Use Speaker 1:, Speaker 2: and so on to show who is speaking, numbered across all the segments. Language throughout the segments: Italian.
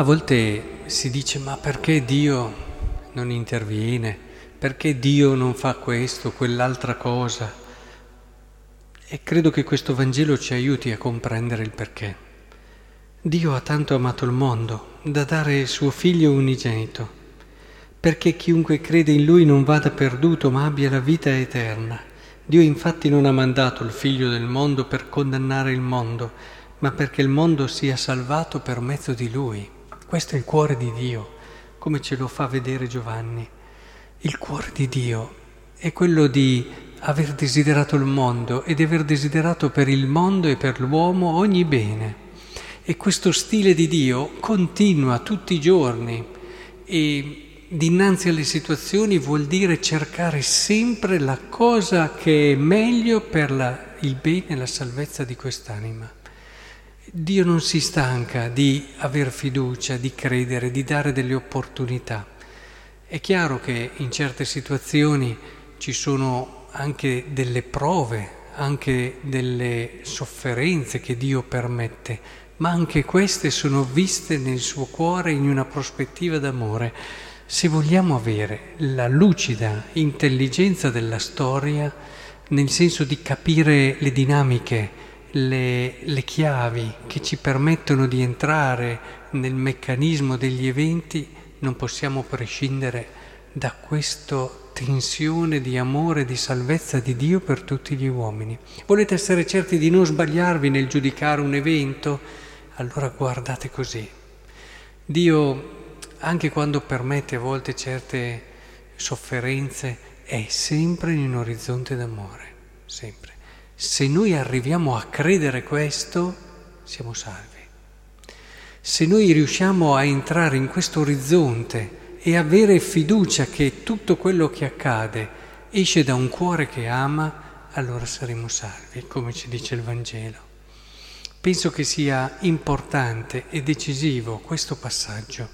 Speaker 1: A volte si dice ma perché Dio non interviene? Perché Dio non fa questo, quell'altra cosa? E credo che questo Vangelo ci aiuti a comprendere il perché. Dio ha tanto amato il mondo da dare suo figlio unigenito, perché chiunque crede in lui non vada perduto ma abbia la vita eterna. Dio infatti non ha mandato il figlio del mondo per condannare il mondo, ma perché il mondo sia salvato per mezzo di lui. Questo è il cuore di Dio, come ce lo fa vedere Giovanni. Il cuore di Dio è quello di aver desiderato il mondo e di aver desiderato per il mondo e per l'uomo ogni bene. E questo stile di Dio continua tutti i giorni e dinanzi alle situazioni vuol dire cercare sempre la cosa che è meglio per la, il bene e la salvezza di quest'anima. Dio non si stanca di aver fiducia, di credere, di dare delle opportunità. È chiaro che in certe situazioni ci sono anche delle prove, anche delle sofferenze che Dio permette, ma anche queste sono viste nel suo cuore in una prospettiva d'amore. Se vogliamo avere la lucida intelligenza della storia, nel senso di capire le dinamiche, le, le chiavi che ci permettono di entrare nel meccanismo degli eventi, non possiamo prescindere da questa tensione di amore di salvezza di Dio per tutti gli uomini. Volete essere certi di non sbagliarvi nel giudicare un evento? Allora guardate così. Dio, anche quando permette a volte certe sofferenze, è sempre in un orizzonte d'amore, sempre. Se noi arriviamo a credere questo, siamo salvi. Se noi riusciamo a entrare in questo orizzonte e avere fiducia che tutto quello che accade esce da un cuore che ama, allora saremo salvi, come ci dice il Vangelo. Penso che sia importante e decisivo questo passaggio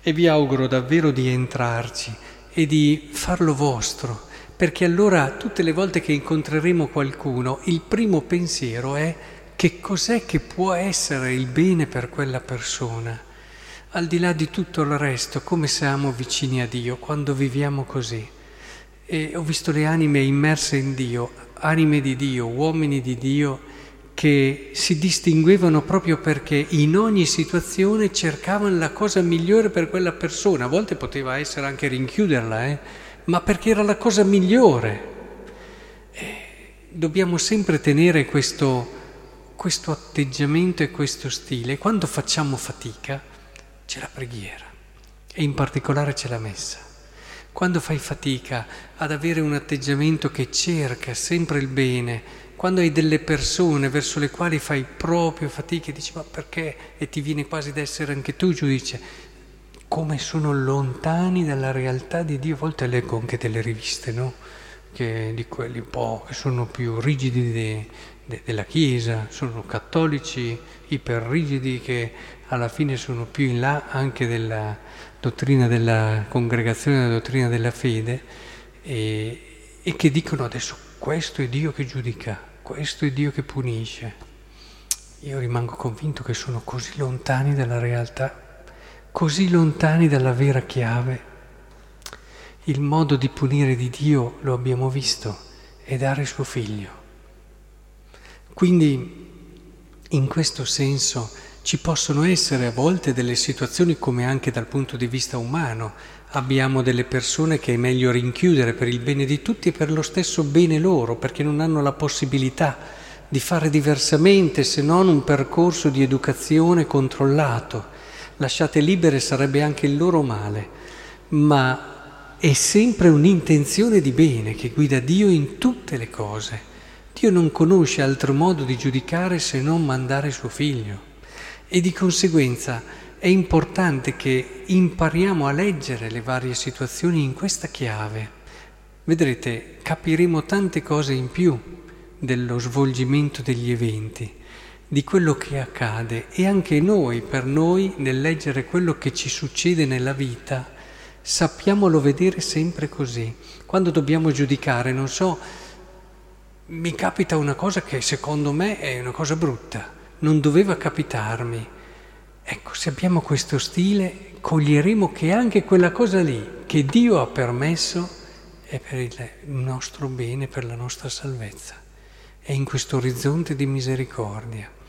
Speaker 1: e vi auguro davvero di entrarci e di farlo vostro perché allora tutte le volte che incontreremo qualcuno il primo pensiero è che cos'è che può essere il bene per quella persona, al di là di tutto il resto, come siamo vicini a Dio quando viviamo così. E ho visto le anime immerse in Dio, anime di Dio, uomini di Dio, che si distinguevano proprio perché in ogni situazione cercavano la cosa migliore per quella persona, a volte poteva essere anche rinchiuderla, eh? Ma perché era la cosa migliore. E dobbiamo sempre tenere questo, questo atteggiamento e questo stile. Quando facciamo fatica c'è la preghiera e in particolare c'è la messa. Quando fai fatica ad avere un atteggiamento che cerca sempre il bene, quando hai delle persone verso le quali fai proprio fatica e dici ma perché? E ti viene quasi ad essere anche tu giudice, come sono lontani dalla realtà di Dio. A volte leggo anche delle riviste, no? Che di quelli un po' che sono più rigidi de, de, della Chiesa, sono cattolici iperrigidi che alla fine sono più in là anche della dottrina della congregazione, della dottrina della fede, e, e che dicono adesso questo è Dio che giudica, questo è Dio che punisce. Io rimango convinto che sono così lontani dalla realtà così lontani dalla vera chiave. Il modo di punire di Dio, lo abbiamo visto, è dare suo figlio. Quindi, in questo senso, ci possono essere a volte delle situazioni come anche dal punto di vista umano. Abbiamo delle persone che è meglio rinchiudere per il bene di tutti e per lo stesso bene loro, perché non hanno la possibilità di fare diversamente se non un percorso di educazione controllato lasciate libere sarebbe anche il loro male, ma è sempre un'intenzione di bene che guida Dio in tutte le cose. Dio non conosce altro modo di giudicare se non mandare suo figlio e di conseguenza è importante che impariamo a leggere le varie situazioni in questa chiave. Vedrete, capiremo tante cose in più dello svolgimento degli eventi di quello che accade e anche noi, per noi, nel leggere quello che ci succede nella vita, sappiamolo vedere sempre così. Quando dobbiamo giudicare, non so, mi capita una cosa che secondo me è una cosa brutta, non doveva capitarmi. Ecco, se abbiamo questo stile, coglieremo che anche quella cosa lì che Dio ha permesso è per il nostro bene, per la nostra salvezza. È in questo orizzonte di misericordia.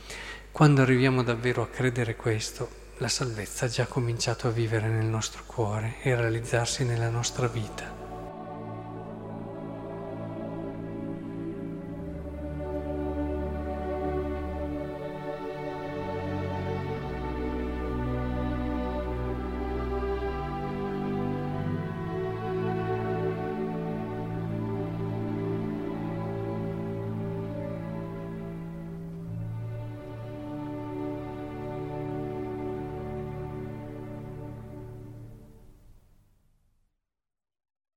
Speaker 1: Quando arriviamo davvero a credere questo, la salvezza ha già cominciato a vivere nel nostro cuore e a realizzarsi nella nostra vita.